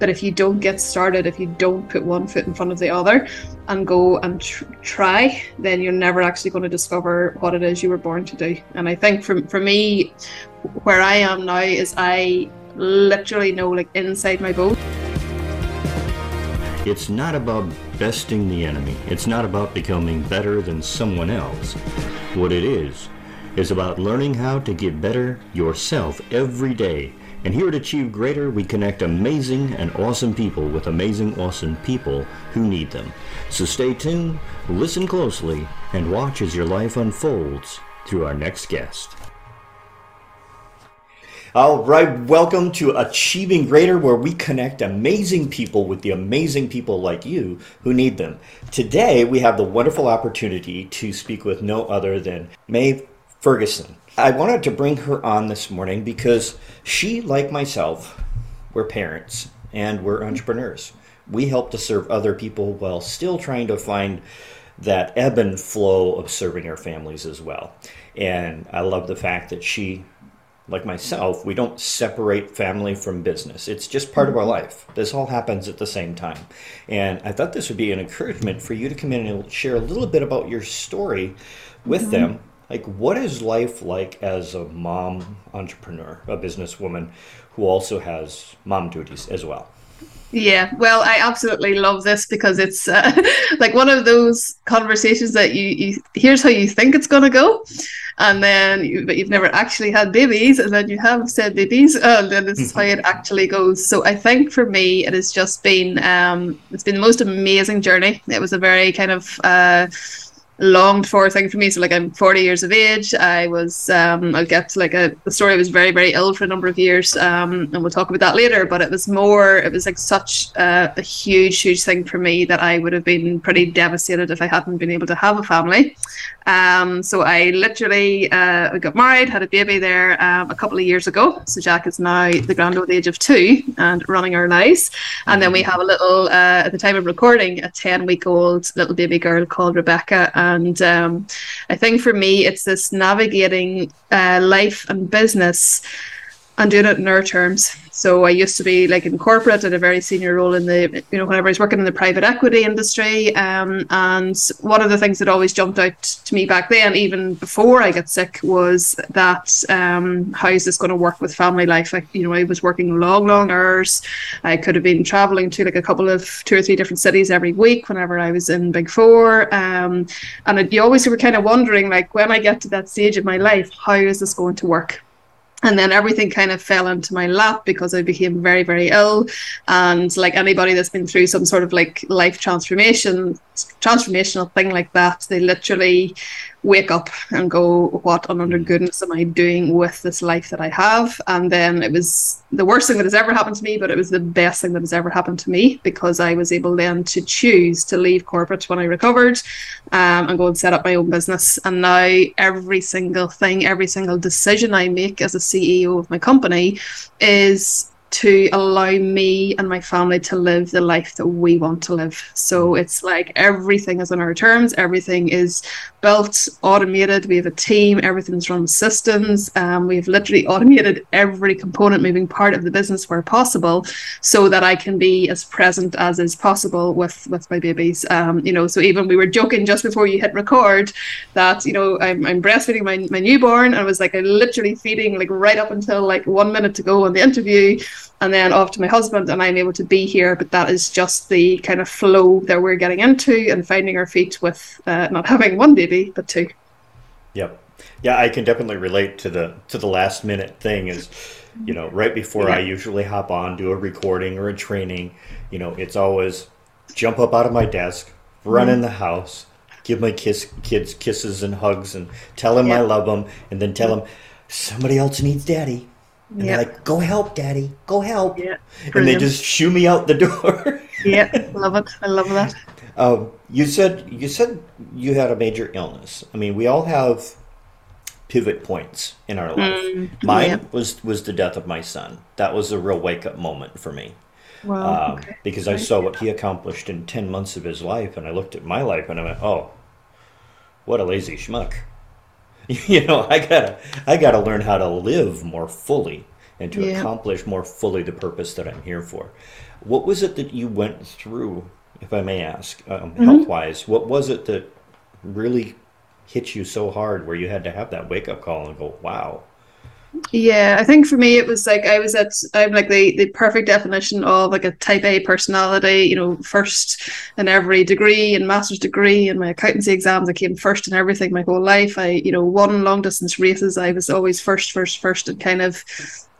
But if you don't get started, if you don't put one foot in front of the other and go and tr- try, then you're never actually going to discover what it is you were born to do. And I think for, for me, where I am now is I literally know, like, inside my boat. It's not about besting the enemy. It's not about becoming better than someone else. What it is, is about learning how to get better yourself every day and here at Achieve Greater, we connect amazing and awesome people with amazing, awesome people who need them. So stay tuned, listen closely, and watch as your life unfolds through our next guest. All right, welcome to Achieving Greater, where we connect amazing people with the amazing people like you who need them. Today, we have the wonderful opportunity to speak with no other than Mae Ferguson. I wanted to bring her on this morning because she, like myself, we're parents and we're entrepreneurs. We help to serve other people while still trying to find that ebb and flow of serving our families as well. And I love the fact that she, like myself, we don't separate family from business. It's just part of our life. This all happens at the same time. And I thought this would be an encouragement for you to come in and share a little bit about your story with mm-hmm. them like what is life like as a mom entrepreneur a businesswoman who also has mom duties as well? Yeah well i absolutely love this because it's uh, like one of those conversations that you, you here's how you think it's going to go and then you, but you've never actually had babies and then you have said babies and then this is how it actually goes. So i think for me it has just been um it's been the most amazing journey. It was a very kind of uh longed for thing for me. So like I'm 40 years of age. I was um, I'll get to like a the story. I was very very ill for a number of years, um, and we'll talk about that later. But it was more. It was like such a, a huge huge thing for me that I would have been pretty devastated if I hadn't been able to have a family. Um, so I literally uh, got married, had a baby there um, a couple of years ago. So Jack is now the grand old age of two and running our lives. And then we have a little, uh, at the time of recording, a 10 week old little baby girl called Rebecca. And um, I think for me, it's this navigating uh, life and business and doing it in our terms. So I used to be like in corporate at a very senior role in the, you know, whenever I was working in the private equity industry. Um, and one of the things that always jumped out to me back then, even before I got sick, was that um, how is this going to work with family life? Like, you know, I was working long, long hours. I could have been traveling to like a couple of two or three different cities every week whenever I was in Big Four. Um, and it, you always were kind of wondering, like, when I get to that stage of my life, how is this going to work? And then everything kind of fell into my lap because I became very, very ill. And like anybody that's been through some sort of like life transformation, transformational thing like that, they literally wake up and go, what on under goodness am I doing with this life that I have? And then it was the worst thing that has ever happened to me, but it was the best thing that has ever happened to me because I was able then to choose to leave corporate when I recovered um, and go and set up my own business. And now every single thing, every single decision I make as a CEO of my company is to allow me and my family to live the life that we want to live. So it's like everything is on our terms, everything is built, automated. We have a team, everything's run systems. Um, we've literally automated every component moving part of the business where possible so that I can be as present as is possible with, with my babies. Um, you know, so even we were joking just before you hit record that, you know, I'm, I'm breastfeeding my, my newborn and I was like, I literally feeding like right up until like one minute to go on the interview and then off to my husband and I'm able to be here. But that is just the kind of flow that we're getting into and finding our feet with uh, not having one baby, but two. Yep. Yeah, I can definitely relate to the to the last minute thing is, you know, right before yeah. I usually hop on, do a recording or a training, you know, it's always jump up out of my desk, run mm-hmm. in the house, give my kiss, kids kisses and hugs and tell them I love them and then tell them somebody else needs daddy. And yep. they're like, "Go help, Daddy! Go help!" Yeah, and they just shoo me out the door. yeah, love it. I love that. Um, you said you said you had a major illness. I mean, we all have pivot points in our life. Mm, Mine yeah. was was the death of my son. That was a real wake up moment for me. Wow, um, okay. Because I saw what he accomplished in ten months of his life, and I looked at my life and I went, "Oh, what a lazy schmuck." you know, I gotta I gotta learn how to live more fully and to Yeah. accomplish more fully the purpose that I'm here for. What was it that you went through, if I may ask, um, Mm-hmm. health wise? What was it that really hit you so hard where you had to have that wake up call and go, wow? Yeah, I think for me it was like I was at I'm like the the perfect definition of like a type A personality, you know, first in every degree and master's degree and my accountancy exams I came first in everything my whole life. I, you know, won long distance races. I was always first, first, first and kind of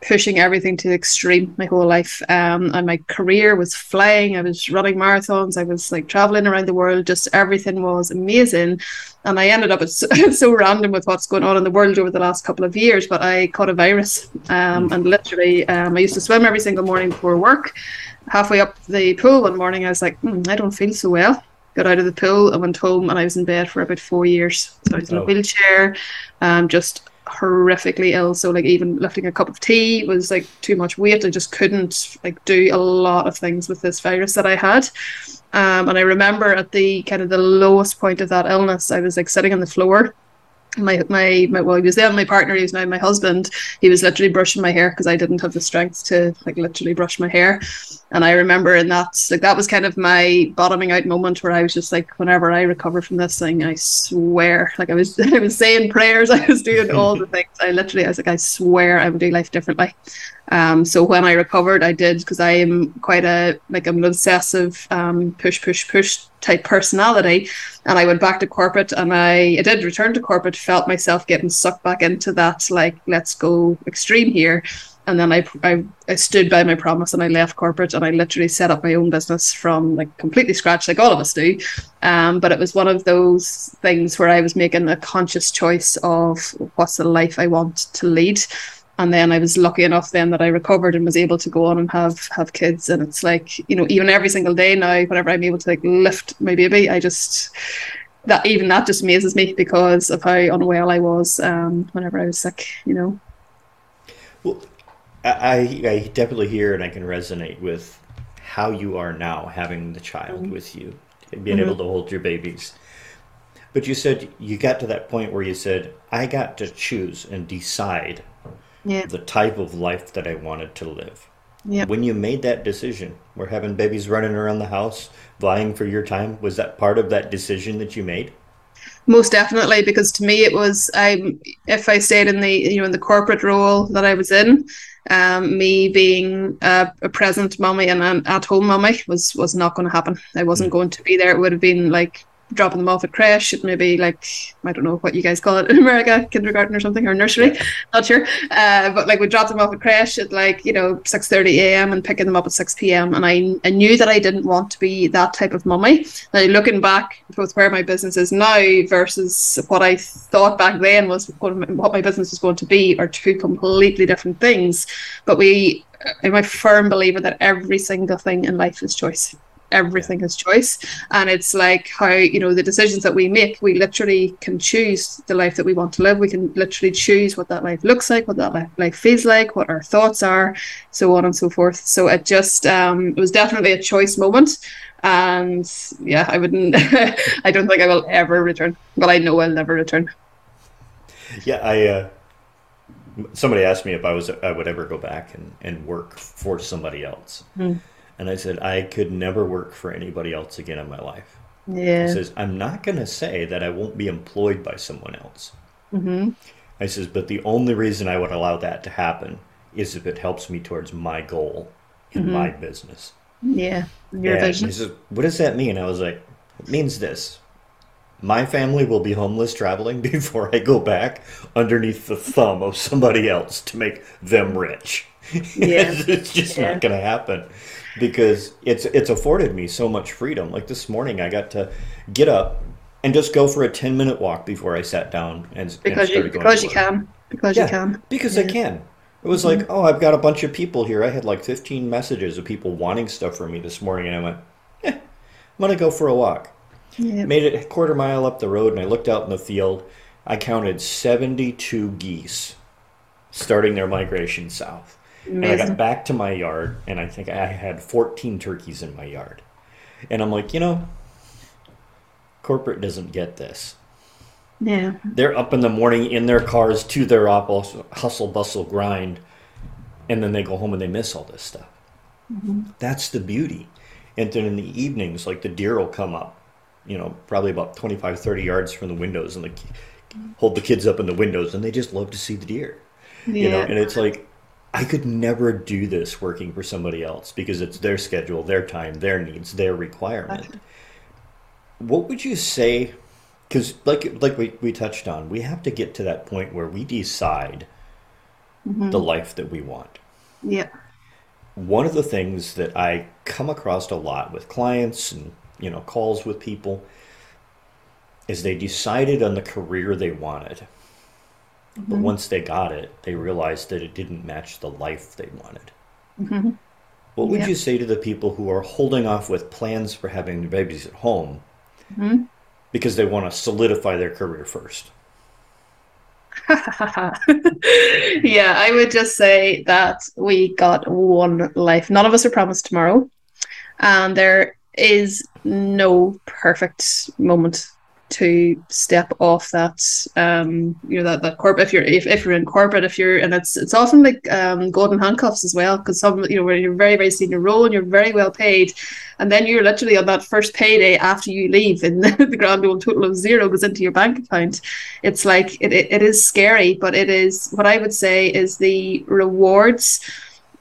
pushing everything to the extreme my whole life. Um and my career was flying. I was running marathons, I was like traveling around the world, just everything was amazing and I ended up it's, so random with what's going on in the world over the last couple of years. But I caught a virus, um, and literally, um, I used to swim every single morning before work. Halfway up the pool one morning, I was like, "Hmm, I don't feel so well. Got out of the pool, and went home, and I was in bed for about four years. So I was in a Oh. wheelchair, um, just horrifically ill. So like even lifting a cup of tea was like too much weight. I just couldn't like do a lot of things with this virus that I had. Um, and I remember at the kind of the lowest point of that illness, I was like sitting on the floor. My, my my well he was then my partner he was now my husband. He was literally brushing my hair because I didn't have the strength to like literally brush my hair. And I remember in that like that was kind of my bottoming out moment where I was just like whenever I recover from this thing I swear like I was I was saying prayers I was doing all the things. I literally I was like I swear I would do life differently um, so when I recovered, I did because I am quite a like I'm an obsessive um, push push push type personality, and I went back to corporate, and I, I did return to corporate. Felt myself getting sucked back into that like let's go extreme here, and then I, I I stood by my promise and I left corporate and I literally set up my own business from like completely scratch, like all of us do. Um, but it was one of those things where I was making a conscious choice of what's the life I want to lead and then I was lucky enough then that I recovered and was able to go on and have have kids. And it's like you know even every single day now whenever I'm able to like lift my baby I just that even that just amazes me because of how unwell I was um whenever I was sick you know? Well, I, I definitely hear and I can resonate with how you are now having the child with you, and being able to hold your babies. But you said you got to that point where you said, I got to choose and decide yeah the type of life that I wanted to live. yeah When you made that decision, we're having babies running around the house, vying for your time. Was that part of that decision that you made? most definitely because to me it was I'm if I stayed in the you know in the corporate role that I was in um, me being a, a present mummy and an at home mummy was was not going to happen I wasn't going to be there it would have been like dropping them off at creche it maybe like I don't know what you guys call it in America kindergarten or something or nursery not sure. Uh, but like we dropped them off at creche at like you know 6.30 a.m and picking them up at 6 p.m and I, I knew that I didn't want to be that type of mummy. Now looking back with where my business is now versus what I thought back then was what what my business was going to be are two completely different things. But we I'm a firm believer that every single thing in life is choice everything is choice. And it's like how you know the decisions that we make we literally can choose the life that we want to live. We can literally choose what that life looks like what that life, feels like what our thoughts are so on and so forth. So it just um it was definitely a choice moment. And yeah i wouldn't i don't think i will ever return. Well i know i'll never return. Yeah, I. Uh, somebody asked me if I was I would ever go back and, and work for somebody else, Hmm. And I said I could never work for anybody else again in my life. Yeah. He says I'm not going to say that I won't be employed by someone else. hmm I says, but the only reason I would allow that to happen is if it helps me towards my goal in my business. yeah your And vision he says, what does that mean? I was like, it means this. My family will be homeless traveling before I go back underneath the thumb of somebody else to make them rich. Yeah. it's just Yeah. not going to happen because it's it's afforded me so much freedom. Like this morning, I got to get up and just go for a ten minute walk before I sat down and, and because you started going because to you can because Yeah, you can because I can. It was like, oh, I've got a bunch of people here. I had like 15 messages of people wanting stuff from me this morning, and I went, eh, I'm gonna go for a walk. yeah Made it a quarter mile up the road, and I looked out in the field. I counted 72 geese starting their migration south. And I got back to my yard, and I think I had 14 turkeys in my yard. And I'm like, you know, corporate doesn't get this. yeah They're up in the morning in their cars to their hustle bustle grind, and then they go home and they miss all this stuff. Mm-hmm. That's the beauty. And then in the evenings, like the deer will come up, you know, probably about 25, 30 yards from the windows and like hold the kids up in the windows and they just love to see the deer. You know, and it's like I could never do this working for somebody else because it's their schedule, their time, their needs, their requirement. What would you say? Because like like we, we touched on, we have to get to that point where we decide mm-hmm. the life that we want. Yeah. One of the things that I come across a lot with clients and you know calls with people is they decided on the career they wanted. But mm-hmm. once they got it, they realized that it didn't match the life they wanted. Mm-hmm. What would Yeah. you say to the people who are holding off with plans for having their babies at home mm-hmm. because they want to solidify their career first? yeah, I would just say that we got one life. None of us are promised tomorrow. And there is no perfect moment to step off that um you know that that corporate if you're if, if you're in corporate if you're and it's it's often like um golden handcuffs as well because some you know where you're very very senior role and you're very well paid and then you're literally on that first payday after you leave and the grand old total of zero goes into your bank account. It's like it, it, it is scary but it is what i would say is the rewards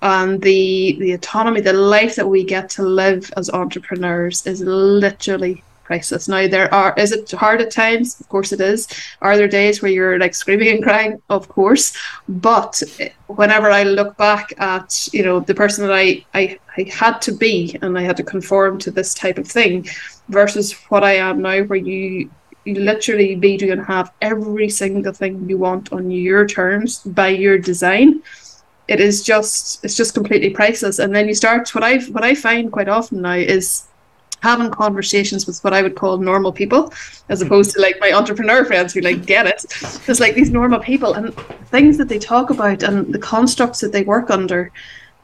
and the the autonomy the life that we get to live as entrepreneurs is literally priceless now there are is it hard at times? Of course it is. Are there days where you're like screaming and crying? Of course. But eh, whenever i look back at you know the person that i i, I had to be and i had to conform to this type of thing versus what i am now where you you literally be do and have every single thing you want on your terms by your design it is just it's just completely priceless. And then you start what I've what i find quite often now is having conversations with what I would call normal people, as opposed to like my entrepreneur friends who like get it. It's like these normal people and things that they talk about and the constructs that they work under.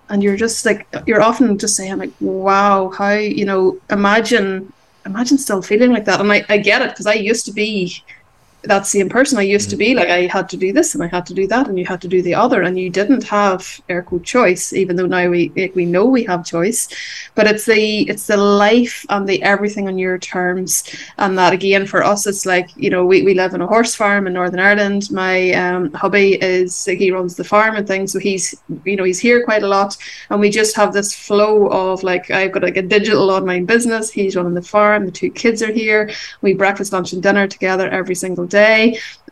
And you're just like you're often just saying like, wow, how you know, imagine imagine still feeling like that. And I, I get it because I used to be that same person. I used to be like I had to do this and I had to do that and you had to do the other and you didn't have air quote choice, even though now we we know we have choice. But it's the it's the life and the everything on your terms. And that again for us it's like, you know, we, we live in a horse farm in Northern Ireland. My um, hubby is he runs the farm and things, so he's you know, he's here quite a lot and we just have this flow of like I've got like a digital online business, he's running the farm, the two kids are here, we breakfast, lunch and dinner together every single day.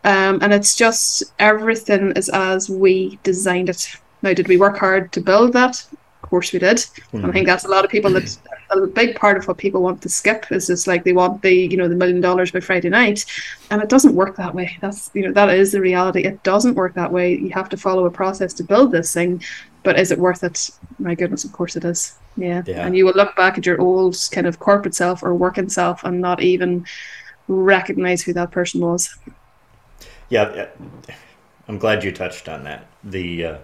Um, and it's just everything is as we designed it. Now, did we work hard to build that? Of course we did. And I think that's a lot of people that a big part of what people want to skip is just like they want the you know the million dollars by Friday night, and it doesn't work that way. That's you know that is the reality. It doesn't work that way. You have to follow a process to build this thing, but is it worth it? My goodness, of course it is. Yeah. Yeah. And you will look back at your old kind of corporate self or working self and not even recognize who that person was. Yeah, I'm glad you touched on that. The uh,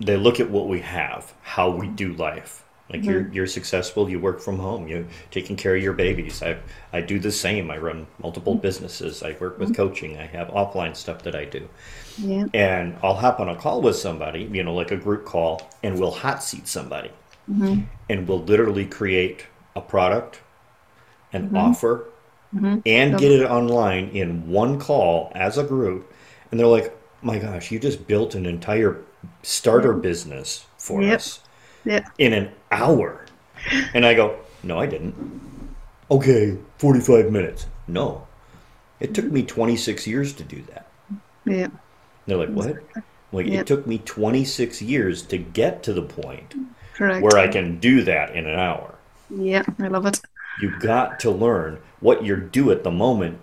they look at what we have, how we do life. Like you're mm-hmm. you're successful, you work from home, you're taking care of your babies. I I do the same. I run multiple mm-hmm. businesses. I work with mm-hmm. coaching. I have offline stuff that I do. Yeah. And I'll hop on a call with somebody, you know, like a group call, and we'll hot seat somebody. And we'll literally create a product, an offer, Mm-hmm. and get it online in one call as a group. And they're like, my gosh, you just built an entire starter business for Yep. us Yeah. in an hour. And I go, no, I didn't. Okay, 45 minutes. No, it took mm-hmm. me 26 years to do that. Yeah. They're like, what? Like, Yep. it took me 26 years to get to the point Correct. where I can do that in an hour. Yeah, I love it. You've got to learn what you're due at the moment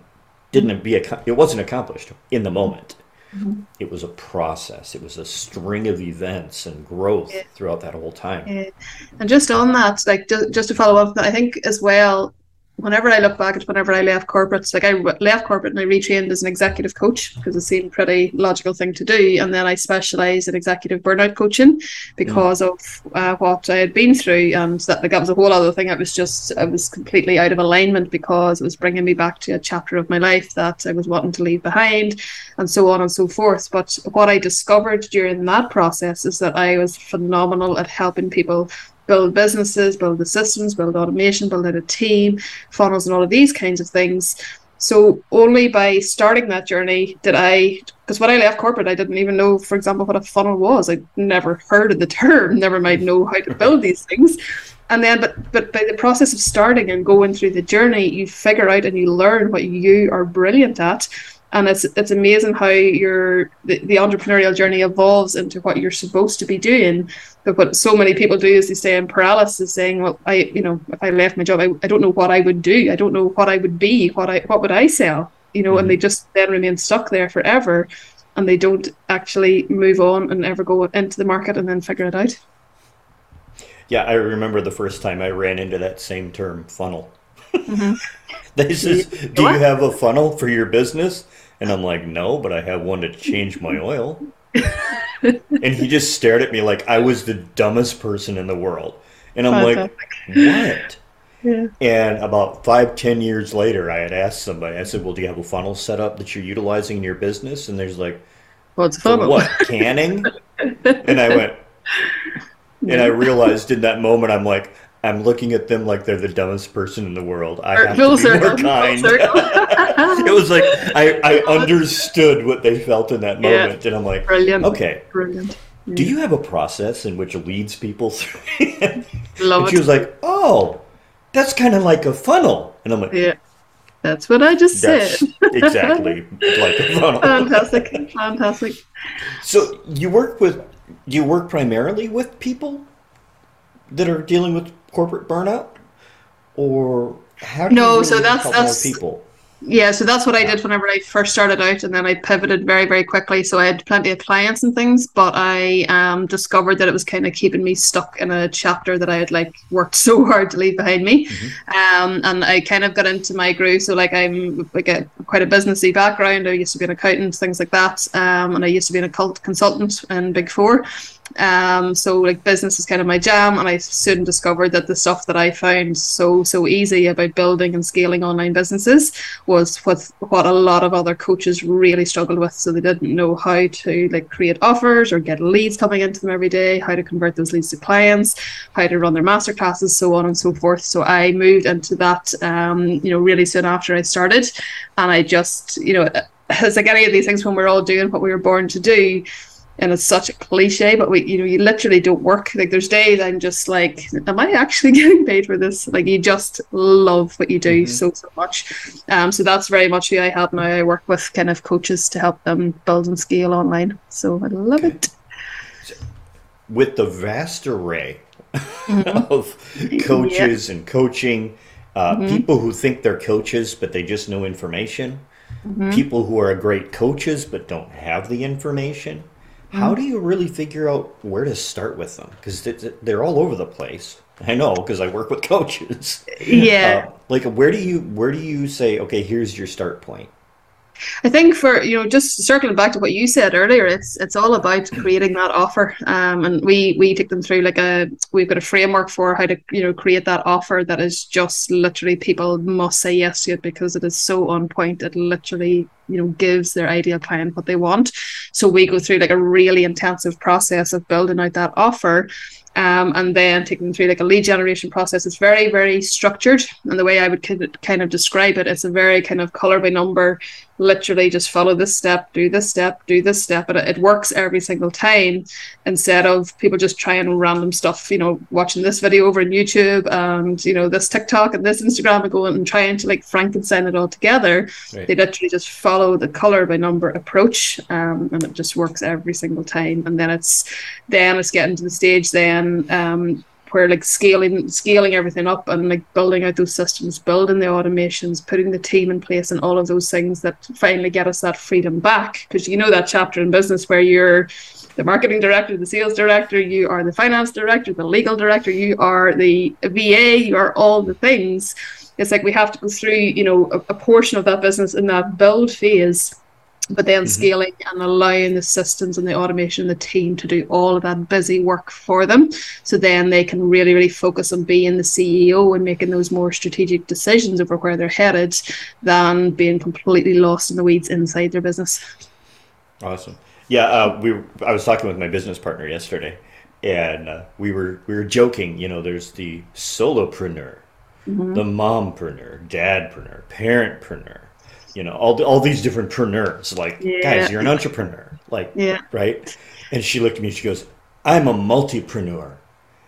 didn't be it wasn't accomplished in the moment. Mm-hmm. It was a process. It was a string of events and growth Yeah. throughout that whole time. Yeah. And just on that, like just to follow up, I think as well, whenever I look back at whenever I left corporate, like I left corporate and I retrained as an executive coach because it seemed pretty logical thing to do. And then I specialised in executive burnout coaching because mm. of uh, what I had been through. And that, like, that was a whole other thing. It was just, I was completely out of alignment because it was bringing me back to a chapter of my life that I was wanting to leave behind and so on and so forth. But what I discovered during that process is that I was phenomenal at helping people build businesses, build the systems, build automation, build out a team, funnels, and all of these kinds of things. So only by starting that journey did I, because when I left corporate, I didn't even know, for example, what a funnel was. I never heard of the term, never mind know how to build these things. And then, but but by the process of starting and going through the journey, you figure out and you learn what you are brilliant at and it's it's amazing how your the, the entrepreneurial journey evolves into what you're supposed to be doing. But what so many people do is they stay in paralysis saying well i you know if i left my job I, I don't know what i would do. I don't know what i would be what i what would i sell? You know mm-hmm. and they just then remain stuck there forever and they don't actually move on and ever go into the market and then figure it out. Yeah i remember the first time i ran into that same term funnel. Mm-hmm. this is do you have a funnel for your business and I'm like, no, but I have one to change my oil. and he just stared at me like I was the dumbest person in the world. And I'm like, what? Yeah. And about five, ten years later, I had asked somebody, I said, well, do you have a funnel set up that you're utilizing in your business? And there's like, what's funnel? What, canning? and I went, and I realized in that moment, I'm like, I'm looking at them like they're the dumbest person in the world. I have to be circle, more kind. it was like I, I understood what they felt in that moment, yeah. and I'm like, brilliant, okay, brilliant. Yeah. Do you have a process in which leads people through? Love and she was like, oh, that's kind of like a funnel, and I'm like, yeah. That's what I just said. exactly like a funnel. Fantastic, fantastic. So you work with you work primarily with people that are dealing with corporate burnout, or how do no? You really so that's that's people. Yeah, so that's what I did whenever I first started out, and then I pivoted very, very quickly. So I had plenty of clients and things, but I um, discovered that it was kind of keeping me stuck in a chapter that I had like worked so hard to leave behind me. Mm-hmm. Um, and I kind of got into my groove. So like I'm like a quite a businessy background. I used to be an accountant, things like that, um, and I used to be an occult consultant in Big Four. Um, so like business is kind of my jam, and I soon discovered that the stuff that I found so so easy about building and scaling online businesses was what what a lot of other coaches really struggled with. So they didn't know how to like create offers or get leads coming into them every day, how to convert those leads to clients, how to run their master classes, so on and so forth. So I moved into that, um, you know, really soon after I started, and I just you know. It's like any of these things when we're all doing what we were born to do and it's such a cliche but we you know you literally don't work like there's days i'm just like am i actually getting paid for this like you just love what you do mm-hmm. so so much um so that's very much who i help now i work with kind of coaches to help them build and scale online so i love okay. it with the vast array mm-hmm. of coaches yeah. and coaching uh, mm-hmm. people who think they're coaches but they just know information mm-hmm. people who are great coaches but don't have the information how do you really figure out where to start with them? Because they're all over the place. I know because I work with coaches. Yeah. Uh, like, where do you where do you say, okay, here's your start point? I think for you know just circling back to what you said earlier, it's it's all about creating that offer, um, and we we take them through like a we've got a framework for how to you know create that offer that is just literally people must say yes to it because it is so on point. It literally you know gives their ideal client what they want. So we go through like a really intensive process of building out that offer um, and then taking them through like a lead generation process. It's very, very structured. And the way I would kind of describe it, it's a very kind of color by number, literally just follow this step, do this step, do this step. And it, works every single time instead of people just trying random stuff, you know, watching this video over on YouTube and, you know, this TikTok and this Instagram and going and trying to like Frankenstein it all together. Right. They literally just follow the color by number approach um, and it just works every single time. And then it's, then it's getting to the stage then um, where like scaling scaling everything up and like building out those systems, building the automations, putting the team in place, and all of those things that finally get us that freedom back. Because you know that chapter in business where you're the marketing director, the sales director, you are the finance director, the legal director, you are the VA, you are all the things. It's like we have to go through, you know, a, a portion of that business in that build phase but then mm-hmm. scaling and allowing the systems and the automation and the team to do all of that busy work for them. So then they can really really focus on being the ceo and making those more strategic decisions over where they're headed than being completely lost in the weeds inside their business. Awesome. Yeah uh, we i was talking with my business partner yesterday and uh, we were we were joking you know there's the solopreneur mm-hmm. the mompreneur dadpreneur parentpreneur you know all all these different preneurs like yeah. guys you're an entrepreneur like yeah. right and she looked at me she goes i'm a multipreneur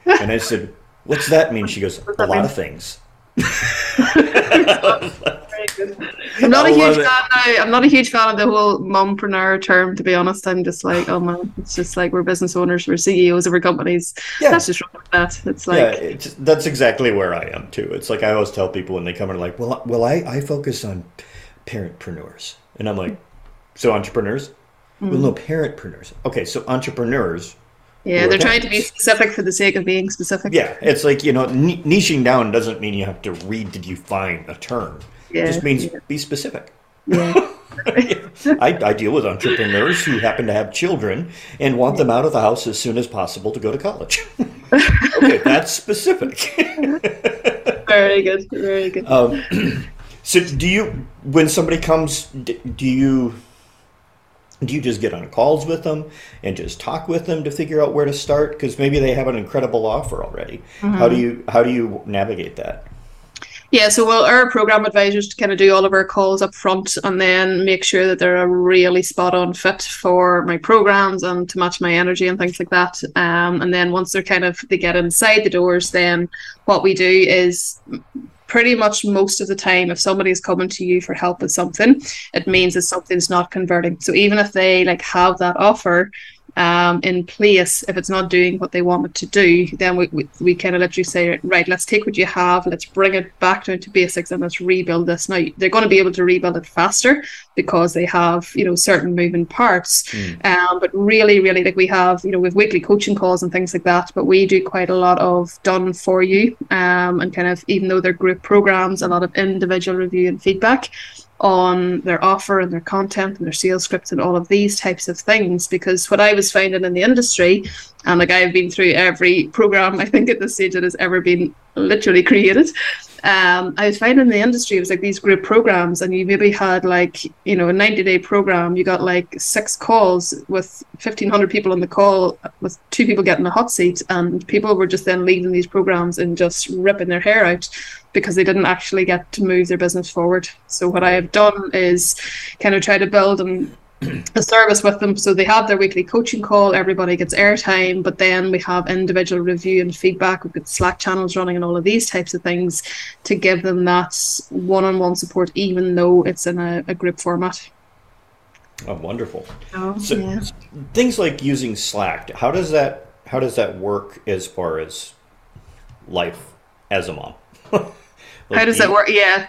and i said what's that mean she goes a lot mean? of things I'm not a huge fan now. I'm not a huge fan of the whole mompreneur term, to be honest. I'm just like, oh man, it's just like we're business owners, we're CEOs of our companies. Yeah. That's just wrong that. It's like yeah, it's, that's exactly where I am too. It's like I always tell people when they come and like, well, well, I, I focus on parentpreneurs. And I'm like, so entrepreneurs? Mm. Well, no, parentpreneurs. Okay, so entrepreneurs. Yeah, they're trying to be specific for the sake of being specific. Yeah, it's like, you know, niching down doesn't mean you have to read to define a term. Yeah, it just means yeah. be specific. Yeah. I, I, deal with entrepreneurs who happen to have children and want them out of the house as soon as possible to go to college. okay, that's specific. very good. Very good. Um, so do you when somebody comes do you do you just get on calls with them and just talk with them to figure out where to start? Because maybe they have an incredible offer already. Mm-hmm. how do you how do you navigate that? Yeah so well our program advisors kind of do all of our calls up front and then make sure that they're a really spot on fit for my programs and to match my energy and things like that. Um, and then once they're kind of they get inside the doors then what we do is pretty much most of the time if somebody is coming to you for help with something it means that something's not converting. So even if they like have that offer um, in place, if it's not doing what they want it to do, then we, we, we kind of literally say, right, let's take what you have, let's bring it back down to basics and let's rebuild this. Now, they're going to be able to rebuild it faster because they have, you know, certain moving parts. Mm. Um, but really, really, like we have, you know, with weekly coaching calls and things like that, but we do quite a lot of done for you um, and kind of, even though they're group programs, a lot of individual review and feedback on their offer and their content and their sales scripts and all of these types of things. Because what I was finding in the industry, and like I've been through every program I think at this stage that has ever been literally created, um, I was finding in the industry it was like these group programs, and you maybe had like you know a ninety day program. You got like six calls with fifteen hundred people on the call, with two people getting a hot seat, and people were just then leaving these programs and just ripping their hair out because they didn't actually get to move their business forward. So what I have done is kind of try to build and a service with them. So they have their weekly coaching call everybody gets airtime but then we have individual review and feedback. We've got slack channels running and all of these types of things to give them that one-on-one support even though it's in a, a group format. Oh wonderful. Oh, so yeah. things like using slack how does that how does that work as far as life as a mom? Like how does that work? Yeah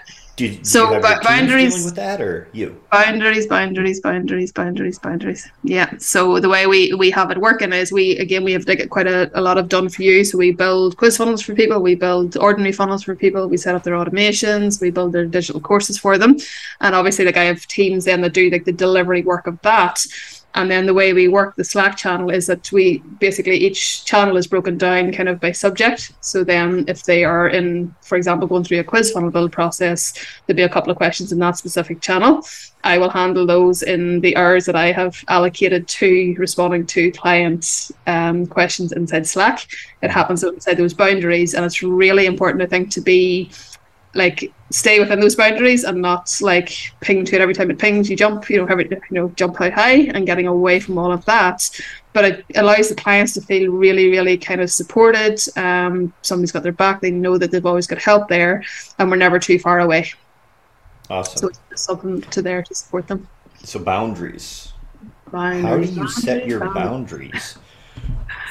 so do boundaries with that or you? Boundaries boundaries boundaries boundaries boundaries. Yeah so the way we we have it working is we again we have to get quite a, a lot of done for you. So we build quiz funnels for people we build ordinary funnels for people we set up their automations we build their digital courses for them. And obviously like i have teams then that do like the delivery work of that and then the way we work the Slack channel is that we basically each channel is broken down kind of by subject. So then if they are in, for example, going through a quiz funnel build process, there'll be a couple of questions in that specific channel. I will handle those in the hours that I have allocated to responding to clients' um, questions inside Slack. It happens inside those boundaries, and it's really important, I think, to be like stay within those boundaries and not like ping to it every time it pings. You jump, you know, every you know, jump out high and getting away from all of that. But it allows the clients to feel really, really kind of supported. Um, somebody's got their back. They know that they've always got help there, and we're never too far away. Awesome. So it's something to there to support them. So boundaries. boundaries How do you set your boundaries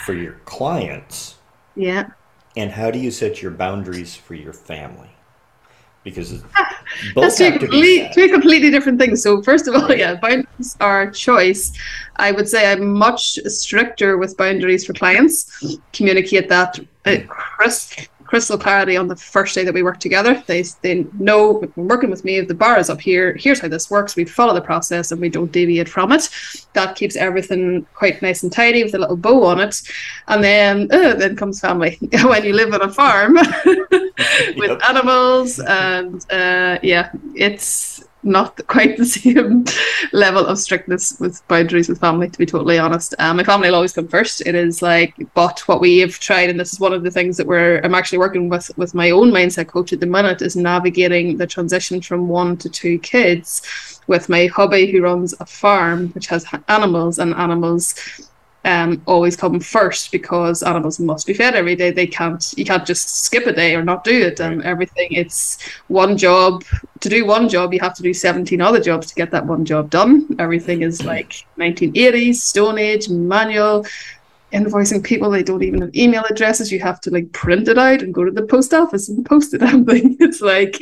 for your clients? Yeah and how do you set your boundaries for your family? Because both That's two, have to be complete, two completely different things. So first of all, yeah, boundaries are choice. I would say I'm much stricter with boundaries for clients. Communicate that uh, crystal, clarity on the first day that we work together. They they know working with me. If the bar is up here, here's how this works. We follow the process and we don't deviate from it. That keeps everything quite nice and tidy with a little bow on it. And then uh, then comes family. when you live on a farm with Yep. animals and uh, yeah, it's not quite the same level of strictness with boundaries with family, to be totally honest. Um, my family will always come first. It is like, but what we have tried, and this is one of the things that we're, I'm actually working with with my own mindset coach at the minute, is navigating the transition from one to two kids with my hubby who runs a farm which has animals and animals um, always come first because animals must be fed every day. They can't, you can't just skip a day or not do it. And everything, it's one job. To do one job, you have to do 17 other jobs to get that one job done. Everything is like 1980s, Stone Age, manual. Invoicing people, they don't even have email addresses. You have to like print it out and go to the post office and post it. damn thing. It's like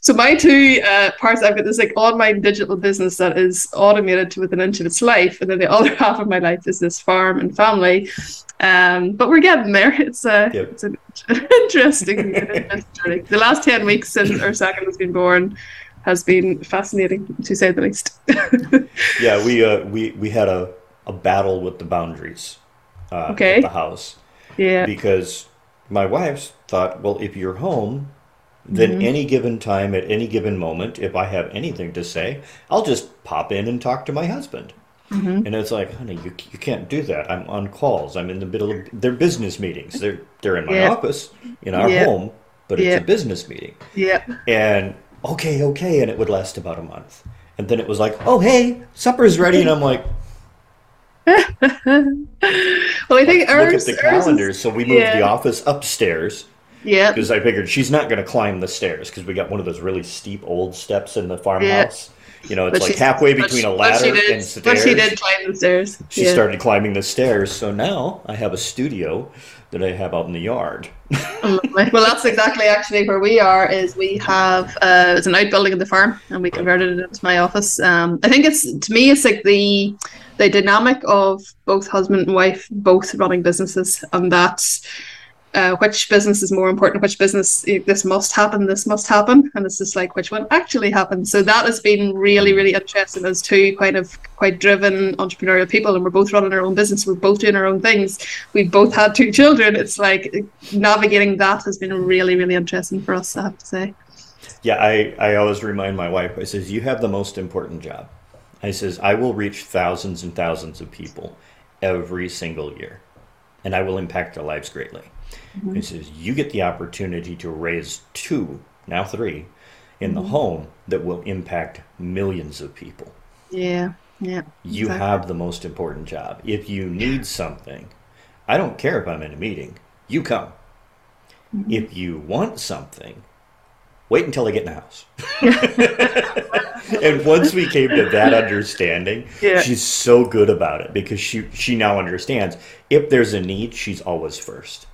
so. My two uh, parts, I've got this like online digital business that is automated to within an inch of its life, and then the other half of my life is this farm and family. Um, but we're getting there. It's uh, Yep. it's an interesting, interesting journey. The last ten weeks since our second has been born has been fascinating to say the least. Yeah, we uh, we we had a, a battle with the boundaries uh, Okay. at the house yeah, because my wife thought, well, if you're home, then Mm-hmm. any given time at any given moment, if I have anything to say, I'll just pop in and talk to my husband. Mm-hmm. And it's like, honey, you, you can't do that. I'm on calls. I'm in the middle of their business meetings. They're they're in my Yeah. office in our Yeah. home, but it's a business meeting. yeah. And okay, okay, and it would last about a month. And then it was like, oh hey, supper's ready, and I'm like, well, I think look at the ours calendars. So we moved yeah. the office upstairs yeah, because I figured she's not going to climb the stairs because we got one of those really steep old steps in the farmhouse. You know, it's But like halfway between she- a ladder did- and stairs. But she did climb the stairs. She yeah. started climbing the stairs, so now I have a studio that I have out in the yard. Well, that's exactly actually where we are. Is we have uh, it's an outbuilding of the farm, and we converted it into my office. Um, I think it's to me, it's like the the dynamic of both husband and wife both running businesses, and that's uh, which business is more important, which business eh, this must happen, this must happen, and it's just like which one actually happens. So that has been really, really interesting as two kind of quite driven entrepreneurial people, and we're both running our own business, we're both doing our own things. We've both had two children. It's like navigating that has been really, really interesting for us. I have to say. Yeah, I, I always remind my wife, I says, you have the most important job. I says, I will reach thousands and thousands of people every single year, and I will impact their lives greatly. Mm-hmm. He says, you get the opportunity to raise two, now three, in Mm-hmm. the home that will impact millions of people. Yeah, yeah. You exactly. have the most important job. If you need something, I don't care if I'm in a meeting, you come. Mm-hmm. If you want something, wait until I get in the house. and once we came to that understanding, Yeah. she's so good about it because she she now understands if there's a need, she's always first.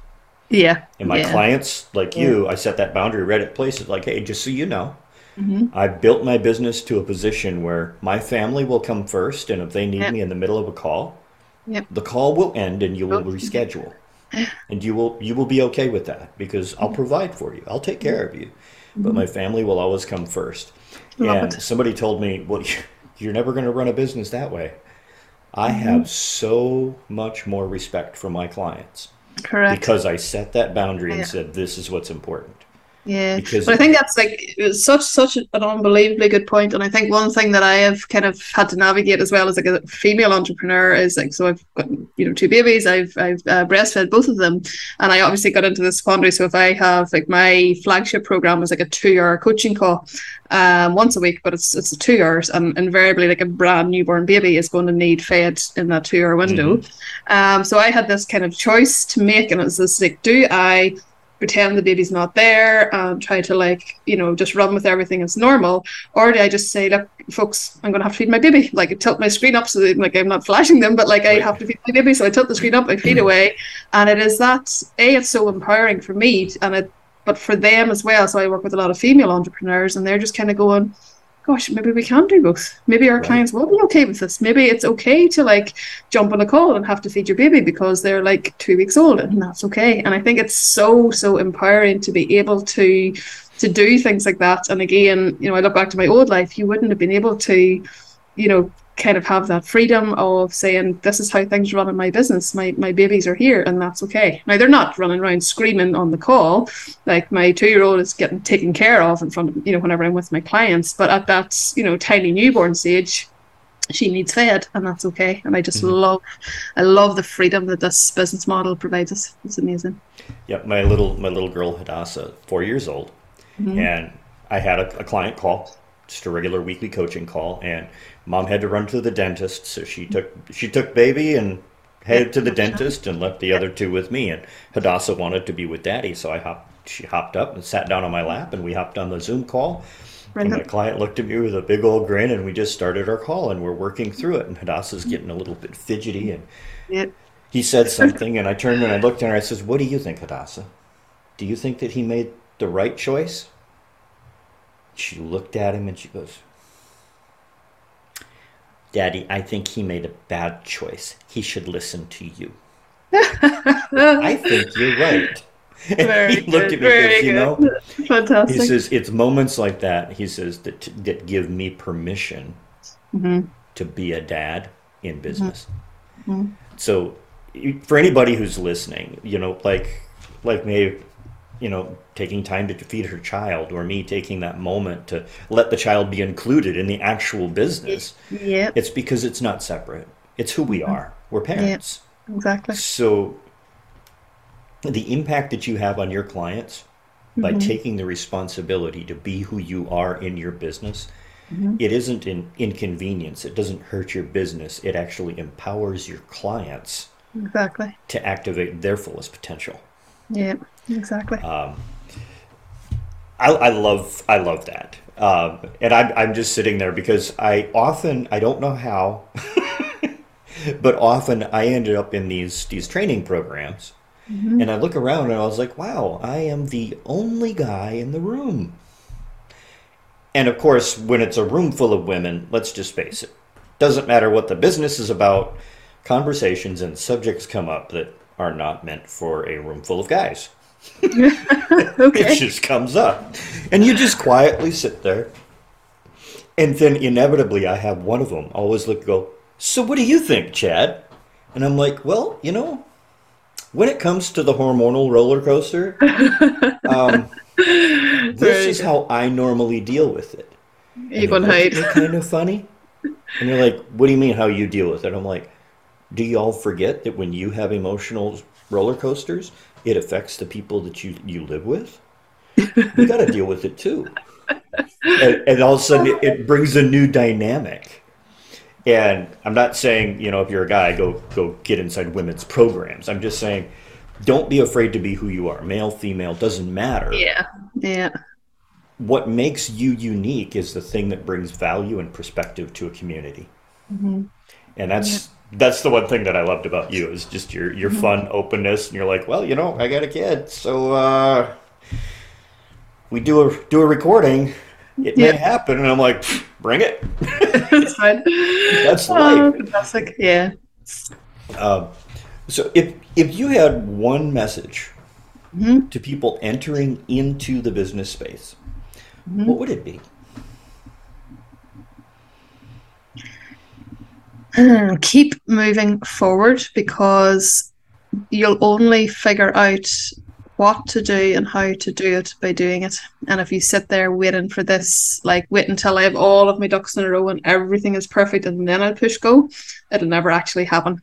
Yeah. And my yeah. clients, like you, I set that boundary right at places like, hey, just so you know, Mm-hmm. I've built my business to a position where my family will come first, and if they need Yep. me in the middle of a call, Yep. the call will end and you will reschedule. And you will you will be okay with that because I'll provide for you. I'll take care of you. But my family will always come first. Love and it. somebody told me, "Well, you're never going to run a business that way." I Mm-hmm. have so much more respect for my clients Correct. because I set that boundary and said, "This is what's important." Yeah, Because- but I think that's like such such an unbelievably good point, and I think one thing that I have kind of had to navigate as well as like a female entrepreneur is like so I've got you know two babies, I've I've uh, breastfed both of them, and I obviously got into this quandary. So if I have like my flagship program is like a two-hour coaching call, um, once a week, but it's it's two hours, and invariably like a brand newborn baby is going to need fed in that two-hour window. Um, so I had this kind of choice to make, and it was this like, do I pretend the baby's not there and try to like you know just run with everything as normal or do i just say look folks i'm going to have to feed my baby. Like tilt my screen up so that like i'm not flashing them but like i have to feed my baby so i tilt the screen up i feed away. And it is that a it's so empowering for me and it but for them as well. So i work with a lot of female entrepreneurs and they're just kind of going gosh, maybe we can do both. Maybe our right. clients will be okay with this. Maybe it's okay to like jump on a call and have to feed your baby because they're like two weeks old and that's okay. And I think it's so, so empowering to be able to to do things like that. And again, you know, I look back to my old life, you wouldn't have been able to, you know, kind of have that freedom of saying this is how things run in my business. My my babies are here and that's okay. Now they're not running around screaming on the call. Like my two year old is getting taken care of in front of you know whenever i'm with my clients. But at that you know tiny newborn stage she needs fed and that's okay. And i just mm-hmm. love i love the freedom that this business model provides us. It's amazing. Yeah my little my little girl hadassah four years old. Mm-hmm. and i had a, a client call just a regular weekly coaching call. And mom had to run to the dentist, so she took she took baby and headed to the dentist and left the other two with me. And Hadassah wanted to be with daddy, so I hopped. She hopped up and sat down on my lap, and we hopped on the Zoom call. And my client looked at me with a big old grin, and we just started our call, and we're working through it. And Hadassah's mm-hmm. getting a little bit fidgety, and yep. he said something, and I turned and I looked at her. I says, "What do you think, Hadassah? Do you think that he made the right choice?" She looked at him and she goes, Daddy, I think he made a bad choice. He should listen to you. I think you're right. Very he looked good, at me because, you know, fantastic. He says, it's moments like that, he says, that, that give me permission mm-hmm. to be a dad in mm-hmm. business. Mm-hmm. So for anybody who's listening, you know, like, like maybe you know, taking time to feed her child, or me taking that moment to let the child be included in the actual business. Yeah. It's because it's not separate. It's who we mm-hmm. are. We're parents. Yep. Exactly. So the impact that you have on your clients mm-hmm. by taking the responsibility to be who you are in your business, mm-hmm. it isn't an inconvenience. It doesn't hurt your business. It actually empowers your clients exactly to activate their fullest potential. Yeah. Exactly. Um, I, I love I love that, um, and I'm I'm just sitting there because I often I don't know how, but often I ended up in these these training programs, mm-hmm. and I look around and I was like, wow, I am the only guy in the room. And of course, when it's a room full of women, let's just face it, doesn't matter what the business is about, conversations and subjects come up that are not meant for a room full of guys. okay. It just comes up. And you just quietly sit there. And then inevitably, I have one of them always look go, So what do you think, Chad? And I'm like, Well, you know, when it comes to the hormonal roller coaster, um, this is how I normally deal with it. You can hide. kind of funny. And they're like, What do you mean how you deal with it? I'm like, Do y'all forget that when you have emotional roller coasters, it affects the people that you, you live with, you got to deal with it too. And, and all of a sudden, it, it, brings a new dynamic. And I'm not saying, you know, if you're a guy, go go get inside women's programs. I'm just saying, don't be afraid to be who you are. Male, female, doesn't matter. Yeah, yeah. What makes you unique is the thing that brings value and perspective to a community. Mm-hmm. And that's yeah that's the one thing that I loved about you is just your your mm-hmm. fun openness, and you're like, well, you know, I got a kid, so uh, we do a do a recording. It may happen, and I'm like, bring it. That's fine. That's life. Oh, fantastic. Yeah. Um, so if if you had one message mm-hmm. to people entering into the business space, mm-hmm. what would it be? Hmm, keep moving forward because you'll only figure out what to do and how to do it by doing it. And if you sit there waiting for this, like wait until I have all of my ducks in a row and everything is perfect and then I'll push go, it'll never actually happen.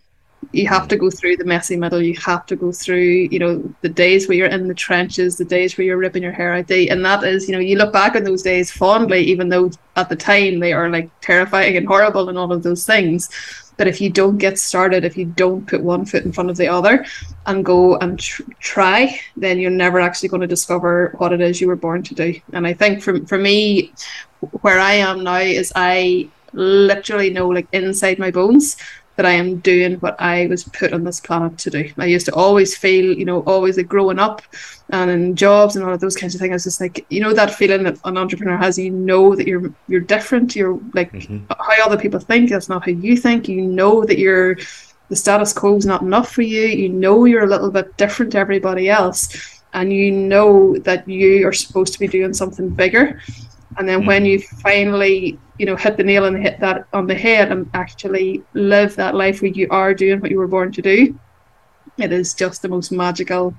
You have to go through the messy middle. You have to go through, you know, the days where you're in the trenches, the days where you're ripping your hair out. They, and that is, you know, you look back on those days fondly, even though at the time they are like terrifying and horrible and all of those things. But if you don't get started, if you don't put one foot in front of the other and go and tr- try, then you're never actually going to discover what it is you were born to do. And I think for, for me, where I am now is I literally know, like inside my bones, that I am doing what I was put on this planet to do. I used to always feel, you know, always like growing up and in jobs and all of those kinds of things. I was just like, you know, that feeling that an entrepreneur has, you know that you're you're different. You're like mm-hmm. how other people think, that's not how you think. You know that you're the status quo is not enough for you. You know you're a little bit different to everybody else. And you know that you are supposed to be doing something bigger. And then mm-hmm. when you finally you know hit the nail and hit that on the head and actually live that life where you are doing what you were born to do it is just the most magical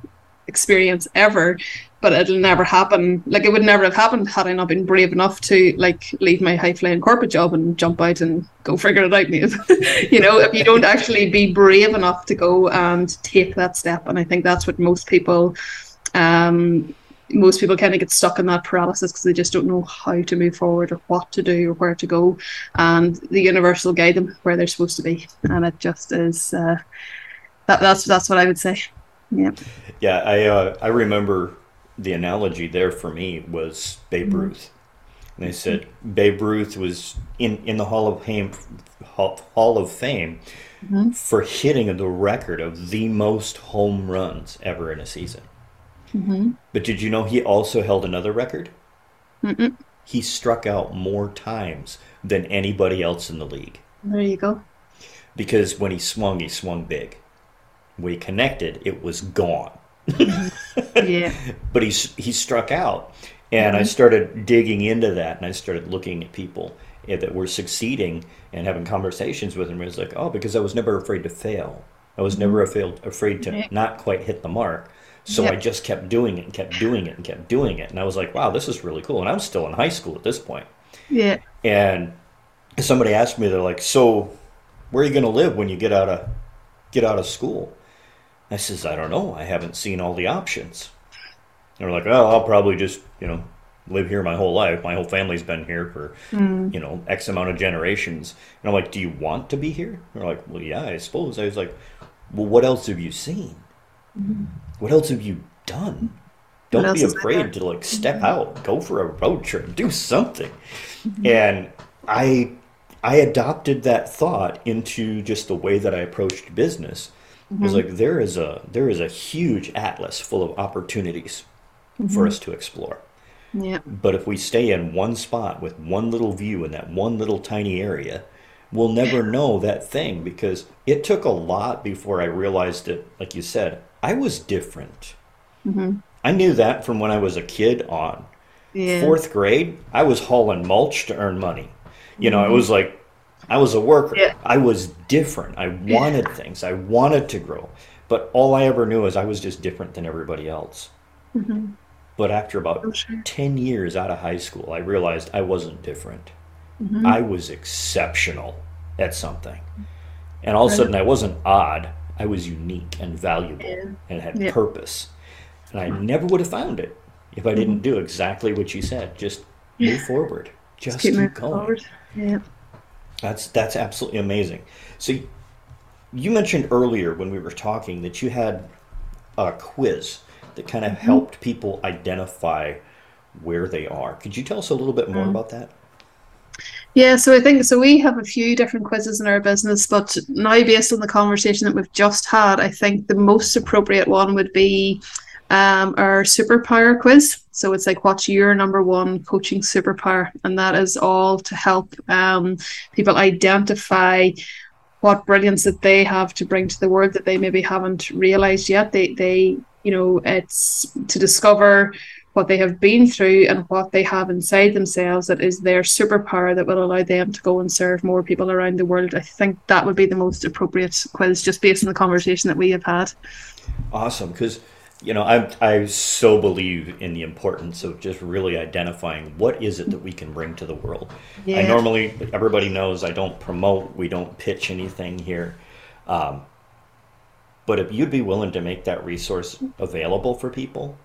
experience ever. But it'll never happen. Like it would never have happened had i not been brave enough to like leave my high flying corporate job and jump out and go figure it out you know if you don't actually be brave enough to go and take that step. And i think that's what most people um most people kind of get stuck in that paralysis because they just don't know how to move forward or what to do or where to go. And the universe will guide them where they're supposed to be. And it just is uh, that, that's that's what i would say. Yeah. Yeah i uh, i remember the analogy there for me was babe mm-hmm. ruth. And they said babe ruth was in in the hall of fame hall of fame mm-hmm. for hitting the record of the most home runs ever in a season Mm-hmm. But did you know he also held another record? Mm-mm. He struck out more times than anybody else in the league. There you go. Because when he swung, he swung big. When he connected, it was gone. yeah. But he he struck out, and mm-hmm. I started digging into that, and I started looking at people that were succeeding and having conversations with them. It was like, oh, because I was never afraid to fail. I was never mm-hmm. afraid to not quite hit the mark. So yep. I just kept doing it and kept doing it and kept doing it. And I was like, wow, this is really cool. And I'm still in high school at this point. Yeah. And somebody asked me, they're like, so where are you going to live when you get out of get out of school? I says, I don't know. I haven't seen all the options. They're like, oh, I'll probably just, you know, live here my whole life. My whole family's been here for, mm. you know, X amount of generations. And I'm like, do you want to be here? They're like, well, yeah, I suppose. I was like, well, what else have you seen? Mm-hmm. What else have you done? Don't be afraid to like step mm-hmm. out, go for a road trip, do something. Mm-hmm. And I I adopted that thought into just the way that I approached business. Mm-hmm. It was like there is a there is a huge atlas full of opportunities mm-hmm. for us to explore. Yeah. But if we stay in one spot with one little view in that one little tiny area, we'll never know that thing because it took a lot before I realized it. Like you said, I was different. Mm-hmm. I knew that from when I was a kid on. Yeah. Fourth grade, I was hauling mulch to earn money. You know, mm-hmm. it was like I was a worker. Yeah. I was different. I wanted yeah. things. I wanted to grow. But all I ever knew is I was just different than everybody else. Mm-hmm. But after about sure. 10 years out of high school, I realized I wasn't different. Mm-hmm. I was exceptional at something. And all of a sudden, I wasn't odd. I was unique and valuable yeah. and had yeah. purpose. And I never would have found it if I didn't do exactly what you said. Just move forward. Just, Just keep, keep going. Forward. Yeah. That's that's absolutely amazing. So you mentioned earlier when we were talking that you had a quiz that kind of mm-hmm. helped people identify where they are. Could you tell us a little bit more mm-hmm. about that? Yeah, so I think so. We have a few different quizzes in our business, but now based on the conversation that we've just had, I think the most appropriate one would be um, our superpower quiz. So it's like, what's your number one coaching superpower? And that is all to help um, people identify what brilliance that they have to bring to the world that they maybe haven't realized yet. They, they, you know, it's to discover what they have been through and what they have inside themselves that is their superpower that will allow them to go and serve more people around the world. I think that would be the most appropriate quiz just based on the conversation that we have had. Awesome. Because, you know, I, I so believe in the importance of just really identifying what is it that we can bring to the world. Yeah. I normally, everybody knows I don't promote, we don't pitch anything here. Um, but if you'd be willing to make that resource available for people,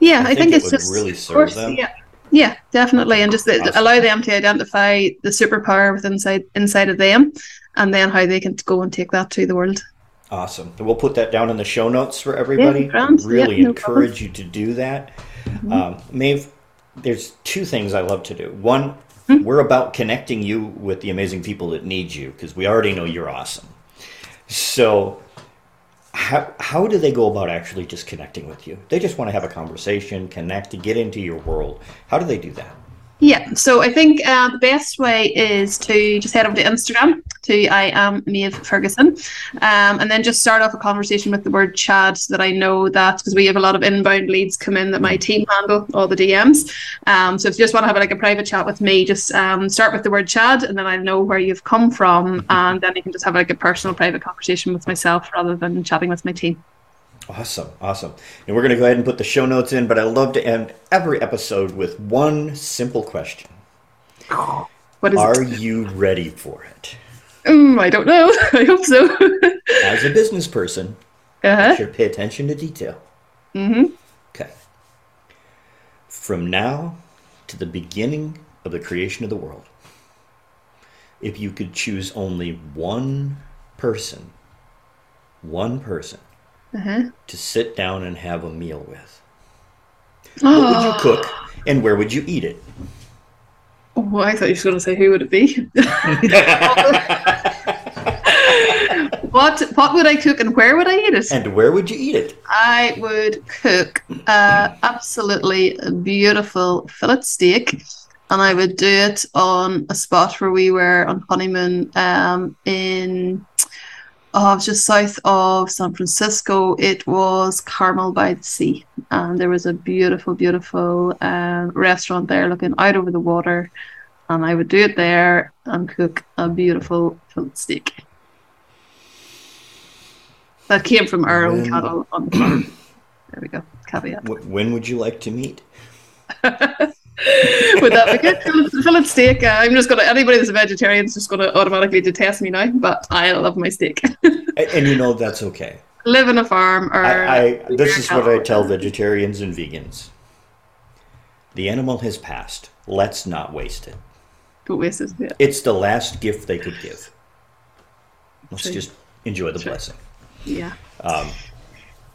Yeah, I, think think, it it's just really serve course, them. Yeah, yeah, definitely, and just the, allow them to identify the superpower within inside inside of them, and then how they can go and take that to the world. Awesome. We'll put that down in the show notes for everybody. Yeah, really no encourage you to do that. Um, Maeve, there's two things I love to do. One, we're about connecting you with the amazing people that need you because we already know you're awesome. So, how, how do they go about actually just connecting with you? They just want to have a conversation, connect, to get into your world. How do they do that? Yeah, so I think uh, the best way is to just head over to Instagram to I am Maeve Ferguson, um, and then just start off a conversation with the word Chad so that I know that because we have a lot of inbound leads come in that my team handle all the DMs. Um, so if you just want to have like a private chat with me, just um, start with the word Chad, and then I know where you've come from, and then you can just have like a personal private conversation with myself rather than chatting with my team. Awesome, awesome. And we're going to go ahead and put the show notes in, but I love to end every episode with one simple question. What is Are it? you ready for it? Um, I don't know. I hope so. As a business person, uh-huh. you should pay attention to detail. Mm-hmm. Okay. From now to the beginning of the creation of the world, if you could choose only one person, one person Uh-huh. to sit down and have a meal with, what would Oh. you cook and where would you eat it? Oh, I thought you were going to say who would it be? what What would I cook and where would I eat it? And where would you eat it? I would cook a absolutely beautiful fillet steak, and I would do it on a spot where we were on honeymoon um, in oh, just south of San Francisco. It was Carmel by the Sea, and there was a beautiful, beautiful um, restaurant there, looking out over the water. And I would do it there and cook a beautiful fillet steak. That came from our own When- cattle on the farm. There we go. Caveat. Wh- When would you like to meet? Would that be good? Fillet- steak. Uh, I'm just gonna. Anybody that's a vegetarian is just gonna automatically detest me now. But I love my steak. A- And you know that's okay. Live in a farm, or I, I this is what I tell vegetarians and vegans. The animal has passed. Let's not waste it. Don't waste it. Yeah. It's the last gift they could give. Let's True. just enjoy the True. blessing. yeah.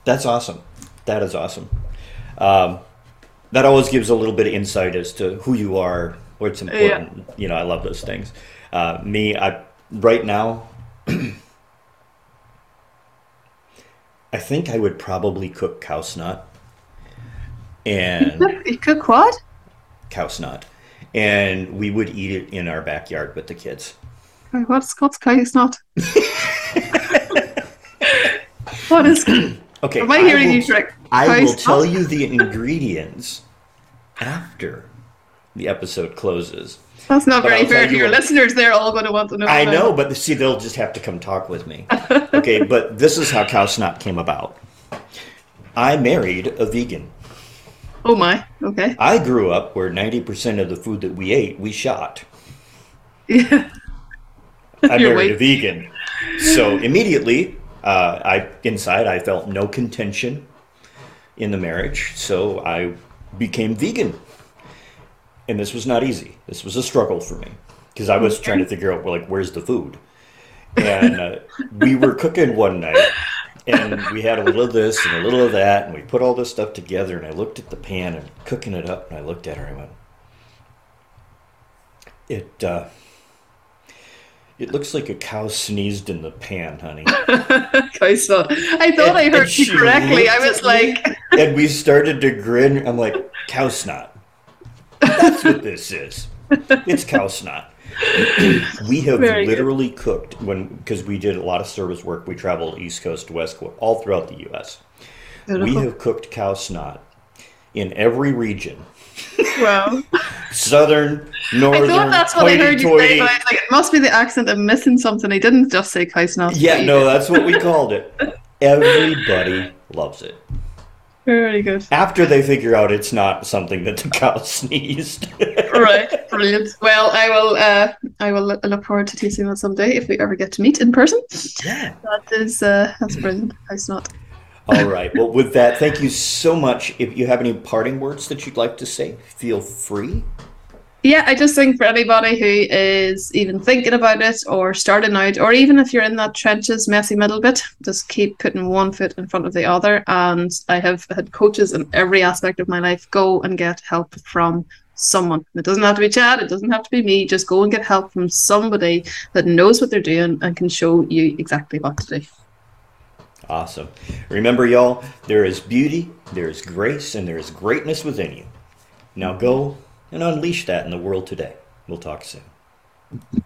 That's awesome. That is awesome. Um, that always gives a little bit of insight as to who you are, what's important. You know, I love those things. Uh, me, I right now, I think I would probably cook cow snot and You cook what? cow snot, and we would eat it in our backyard with the kids. What's what's cow snot? what is? Okay, Am I hearing will, you correct? I will tell you the ingredients after the episode closes. That's not But very I'll fair to your what- listeners. They're all going to want to know. I know, but see, they'll just have to come talk with me. Okay, but this is how cow snot came about. I married a vegan. Oh my. Okay. I grew up where 90% of the food that we ate, we shot. Yeah. I married a vegan. So immediately, uh, I inside I felt no contention in the marriage, so I became vegan. And this was not easy. This was a struggle for me because I was trying to figure out, like, where's the food? And uh, we were cooking one night, and we had a little of this and a little of that, and we put all this stuff together. And I looked at the pan and cooking it up, and I looked at her and I went, "It." Uh, it looks like a cow sneezed in the pan, honey. cow snot. I thought And- I heard you correctly. I was like, and we started to grin. I'm like, cow snot. That's what this is. It's cow snot. we have Very good. literally cooked when because we did a lot of service work. We traveled East Coast to West Coast, all throughout the U.S. We have cooked cow snot in every region: wow. southern, I northern, thought that's what I heard you say, hoity-toity. but I was like, it must be the accent. I'm missing something. I didn't just say cow snot. Yeah, no, that's what we called it. Everybody loves it. Very good. After they figure out it's not something that the cow sneezed. right, brilliant. Well, I will. Uh, I will look forward to tasting that someday if we ever get to meet in person. Yeah, that is uh, that's brilliant. It's not. All right. Well, with that, thank you so much. If you have any parting words that you'd like to say, feel free. Yeah, I just think for anybody who is even thinking about it or starting out, or even if you're in that trenches messy middle bit, just keep putting one foot in front of the other. And I have had coaches in every aspect of my life go and get help from someone. It doesn't have to be Chad, it doesn't have to be me. Just go and get help from somebody that knows what they're doing and can show you exactly what to do. Awesome. Remember, y'all, there is beauty, there is grace, and there is greatness within you. Now go and unleash that in the world today. We'll talk soon.